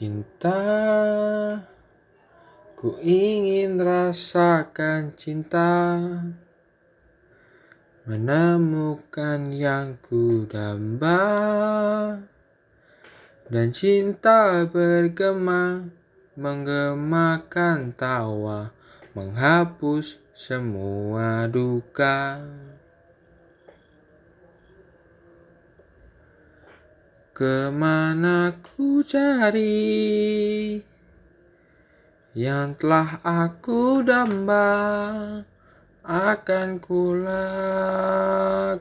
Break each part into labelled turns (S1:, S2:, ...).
S1: Cinta, ku ingin rasakan cinta, menemukan yang ku damba, dan cinta bergema, menggemakan tawa, menghapus semua duka. Ke mana ku cari yang telah aku damba akan ku lakukan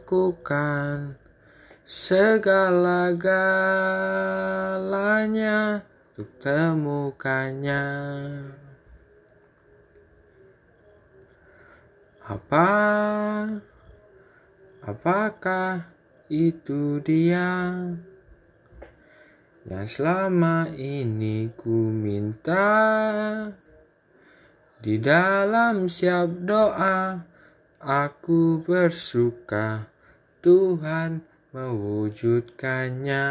S1: segala-galanya untuk temukannya. Apa? Apakah itu dia? Yang selama ini ku minta di dalam siap doa aku bersuka Tuhan mewujudkannya.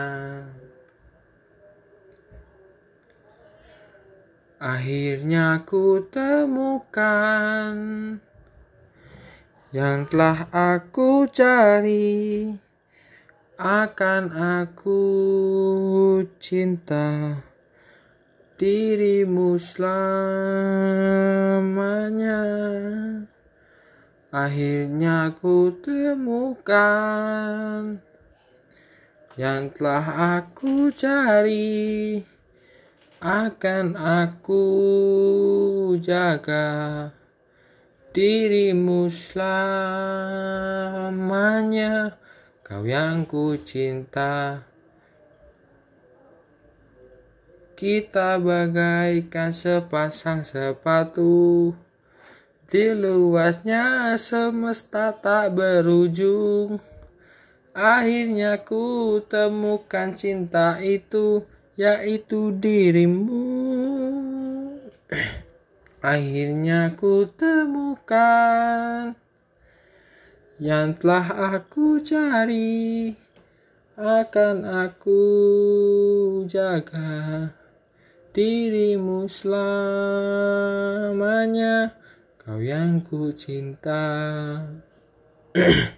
S1: Akhirnya ku temukan yang telah aku cari akan aku cinta dirimu selamanya. Akhirnya ku temukan yang telah aku cari. Akan aku jaga dirimu selamanya. Kau yang ku cinta Kita bagaikan sepasang sepatu. Di luasnya semesta tak berujung. Akhirnya ku temukan cinta itu Yaitu dirimu. Akhirnya ku temukan yang telah aku cari. Akan aku jaga dirimu selamanya kau yang ku cinta